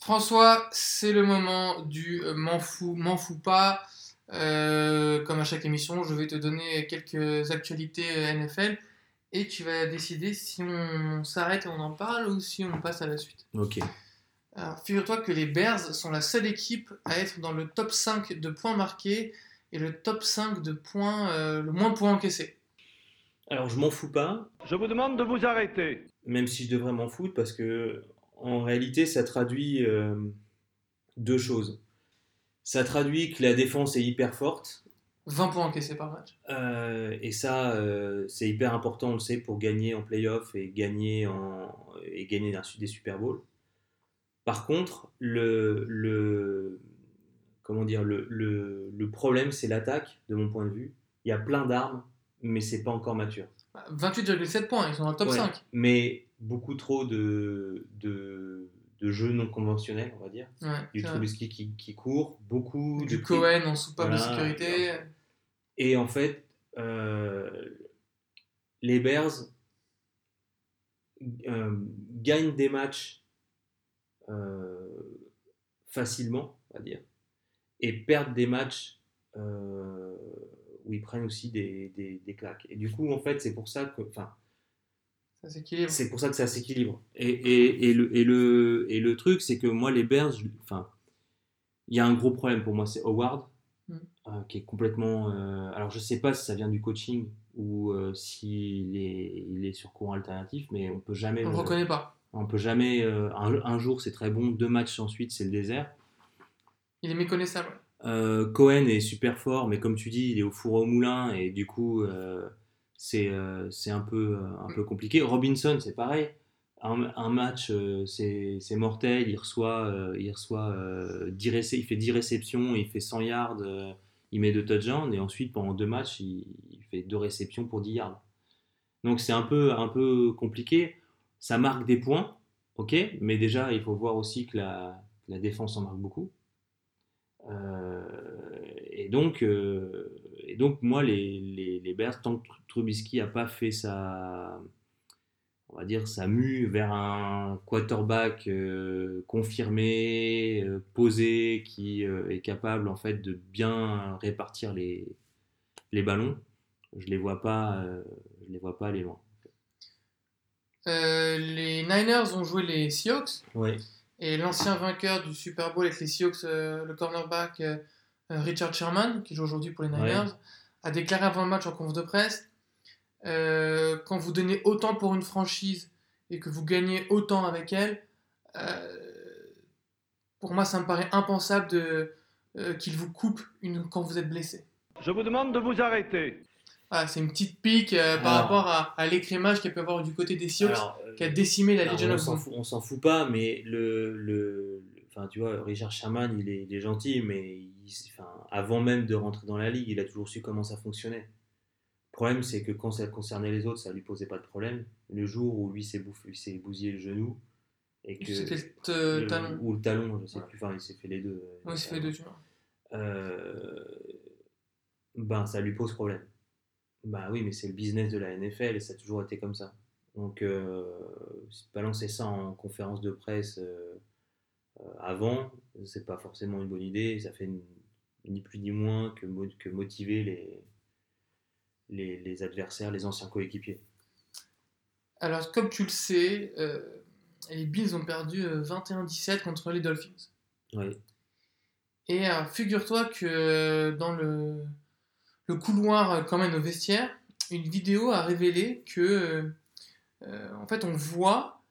François, c'est le moment du euh, m'en fous, m'en fous pas. Euh, comme à chaque émission, je vais te donner quelques actualités euh, NFL et tu vas décider si on s'arrête et on en parle ou si on passe à la suite. Ok. Alors, figure-toi que les Bears sont la seule équipe à être dans le top 5 de points marqués et le top 5 de points, euh, le moins de points encaissés. Alors je m'en fous pas, Je vous demande de vous arrêter. même si je devrais m'en foutre, parce que en réalité, ça traduit euh, deux choses. Ça traduit que la défense est hyper forte, 20 points encaissés par match. euh, et ça, euh, c'est hyper important, on le sait, pour gagner en playoff et gagner, en, et gagner un- des Super Bowls. Par contre, le, le, comment dire, le, le, le problème, c'est l'attaque, de mon point de vue. Il y a plein d'armes, mais c'est pas encore mature. Bah, 28,7 points, ils sont dans le top Ouais, 5. Mais beaucoup trop de, de, de jeux non conventionnels, on va dire. Ouais, Du. Trubisky qui, qui court, beaucoup du de Cohen en soupape de Voilà, sécurité. Et en fait, euh, les Bears euh, gagnent des matchs euh, facilement, on va dire, et perdent des matchs où ils prennent aussi des, des, des claques. Et du coup, en fait, c'est pour ça que, enfin, Ça s'équilibre. c'est pour ça que ça s'équilibre. Et, et, et, le, et, le, et le truc, c'est que moi, les Bears, enfin, il y a un gros problème pour moi, c'est Howard, Mm. euh, qui est complètement. euh, alors, je sais pas si ça vient du coaching ou euh, s'il est, il est sur courant alternatif, mais on peut jamais. On ne reconnaît pas. on peut jamais. euh, un, un jour, c'est très bon, deux matchs ensuite, c'est le désert. Il est méconnaissable. Euh, Cohen est super fort, mais comme tu dis, il est au four au moulin et du coup, euh, c'est euh, c'est un, peu, un peu compliqué. Robinson, c'est pareil. Un, match, c'est mortel. Il reçoit, il, reçoit euh, 10 réce- il fait 10 réceptions, il fait 100 yards, il met deux touchdowns et ensuite, pendant deux matchs, il, fait deux réceptions pour 10 yards. Donc, c'est un peu, un peu compliqué. Ça marque des points, ok, mais déjà, il faut voir aussi que la, la défense en marque beaucoup. Euh, et, donc, euh, et donc, moi, les, les, les Bears, tant que Tr- Trubisky n'a pas fait sa, on va dire, sa mue vers un quarterback euh, confirmé, euh, posé, qui euh, est capable en fait de bien répartir les, les ballons, je les vois pas, je les vois pas aller loin. Les Niners ont joué les Seahawks. Ouais. Et l'ancien vainqueur du Super Bowl avec les Seahawks, euh, le cornerback euh, euh, Richard Sherman, qui joue aujourd'hui pour les Niners, Ouais. a déclaré avant le match en conf de presse euh, quand vous donnez autant pour une franchise et que vous gagnez autant avec elle, euh, pour moi, ça me paraît impensable de, euh, qu'il vous coupe une, quand vous êtes blessé. Je vous demande de vous arrêter. Voilà, c'est une petite pique euh, par Alors. rapport à, à l'écrémage qu'il peut y avoir du côté des Seahawks, Alors, euh, qui a décimé la Legion on of Boom. on s'en fout pas, mais le, le, enfin, tu vois, Richard Sherman, il est, il est gentil, mais il- enfin, avant même de rentrer dans la ligue, il a toujours su comment ça fonctionnait. Le problème, c'est que quand ça concernait les autres, ça lui posait pas de problème. Le jour où lui s'est il s'est bousillé le genou et que le euh, le- talon. ou le talon, je sais Ouais. plus. Enfin, il s'est fait les deux. Oui, c'est fait deux, tu vois. Euh, ben, ça lui pose problème. Bah oui, mais c'est le business de la NFL et ça a toujours été comme ça. Donc, euh, balancer ça en conférence de presse euh, euh, avant, c'est pas forcément une bonne idée. Ça fait ni- ni plus ni moins que, mo- que motiver les, les, les adversaires, les anciens coéquipiers. Alors, comme tu le sais, les Bills ont perdu euh, 21-17 contre les Dolphins. Oui. Et figure-toi que dans le, le couloir euh, quand même au vestiaire, une vidéo a révélé que, euh, euh, en fait, on voit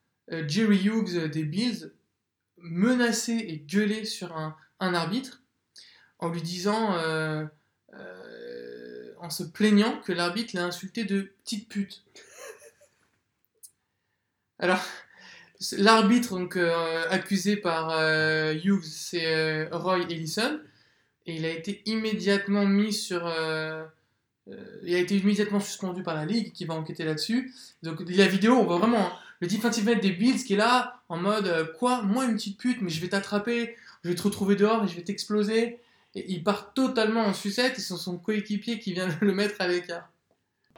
Jerry Hughes des Bills menacer et gueuler sur un, arbitre en lui disant, en se plaignant que l'arbitre l'a insulté de petite pute. Alors, l'arbitre donc accusé par Hughes, c'est Roy Ellison, et il a été immédiatement mis sur, euh, euh, il a été immédiatement suspendu par la ligue qui va enquêter là-dessus. Donc la vidéo, on voit vraiment hein, le defensive des Bills qui est là en mode euh, quoi, moi une petite pute, mais je vais t'attraper, je vais te retrouver dehors et je vais t'exploser. Et il part totalement en sucette et c'est son coéquipier qui vient le mettre à l'écart.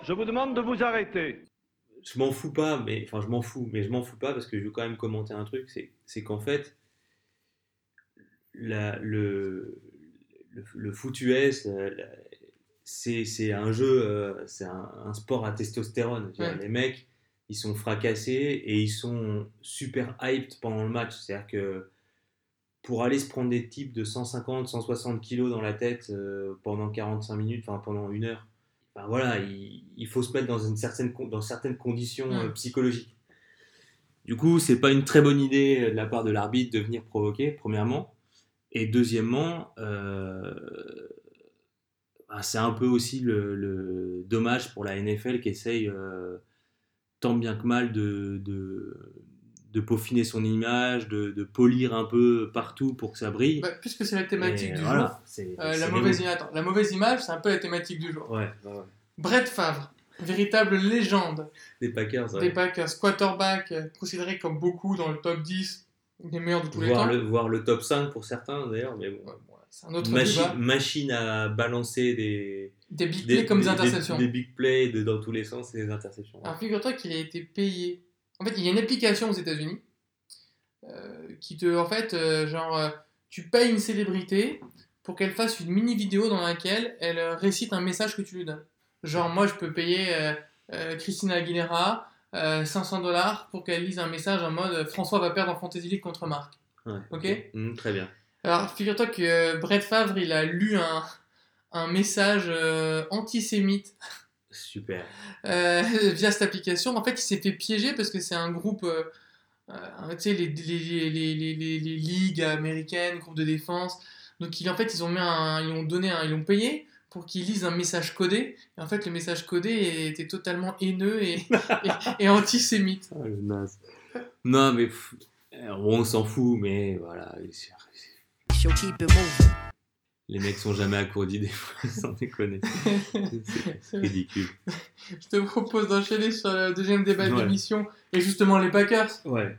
Je vous demande de vous arrêter. je m'en fous pas, mais enfin je m'en fous, mais je m'en fous pas parce que je veux quand même commenter un truc, c'est, c'est qu'en fait, la- le, le, le foot US, euh, la- c'est un jeu, euh, c'est un, un sport à testostérone. Ouais. Les mecs, ils sont fracassés et ils sont super hyped pendant le match. C'est-à-dire que pour aller se prendre des types de 150, 160 kilos dans la tête euh, pendant 45 minutes, enfin pendant une heure, enfin, voilà, il, il faut se mettre dans, une certaine, dans certaines conditions psychologiques. Du coup, c'est pas une très bonne idée de la part de l'arbitre de venir provoquer, premièrement. Et deuxièmement, euh, bah, c'est un peu aussi le, le dommage pour la NFL qui essaye euh, tant bien que mal de, de, de peaufiner son image, de, de polir un peu partout pour que ça brille. Bah, puisque c'est la thématique Et du voilà, jour, c'est- euh, c'est la, mauvaise, mots. attends, la mauvaise image, c'est un peu la thématique du jour. Ouais. Brett Favre, véritable légende Des Packers, ouais. des Packers, quarterback, considéré comme beaucoup dans le top 10 des meilleurs de tous les voir, temps. le, voir le top 5 pour certains d'ailleurs, mais bon. Ouais, bon, un autre Machi- machine à balancer des, Des big plays comme des, interceptions. Des, big plays de- dans tous les sens et des interceptions. Alors figure-toi qu'il a été payé. En fait, il y a une application aux États-Unis euh, qui te, en fait, euh, genre, euh, tu payes une célébrité pour qu'elle fasse une mini vidéo dans laquelle elle récite un message que tu lui donnes. Genre, moi, je peux payer euh, Christina Aguilera euh, 500 dollars pour qu'elle lise un message en mode euh, François va perdre en Fantasy League contre Marc. Ouais, Ok. Mm, très bien. Alors, figure-toi que euh, Brett Favre, il a lu un, un message euh, antisémite Super. euh, via cette application. En fait, il s'est fait piéger parce que c'est un groupe, euh, euh, tu sais, les, les, les, les, les, les- les ligues américaines, groupe de défense. Donc, il, en fait, ils ont, mis un, ils ont donné un, ils ont payé pour qu'il lise un message codé. Et en fait, le message codé était totalement haineux et, et, et antisémite. Ah, le naze. Non, mais pff, on s'en fout, mais voilà. Les mecs sont jamais à court d'idées, sans déconner. C'est ridicule. Je te propose d'enchaîner sur le deuxième débat de Ouais. l'émission et justement les Packers. Ouais.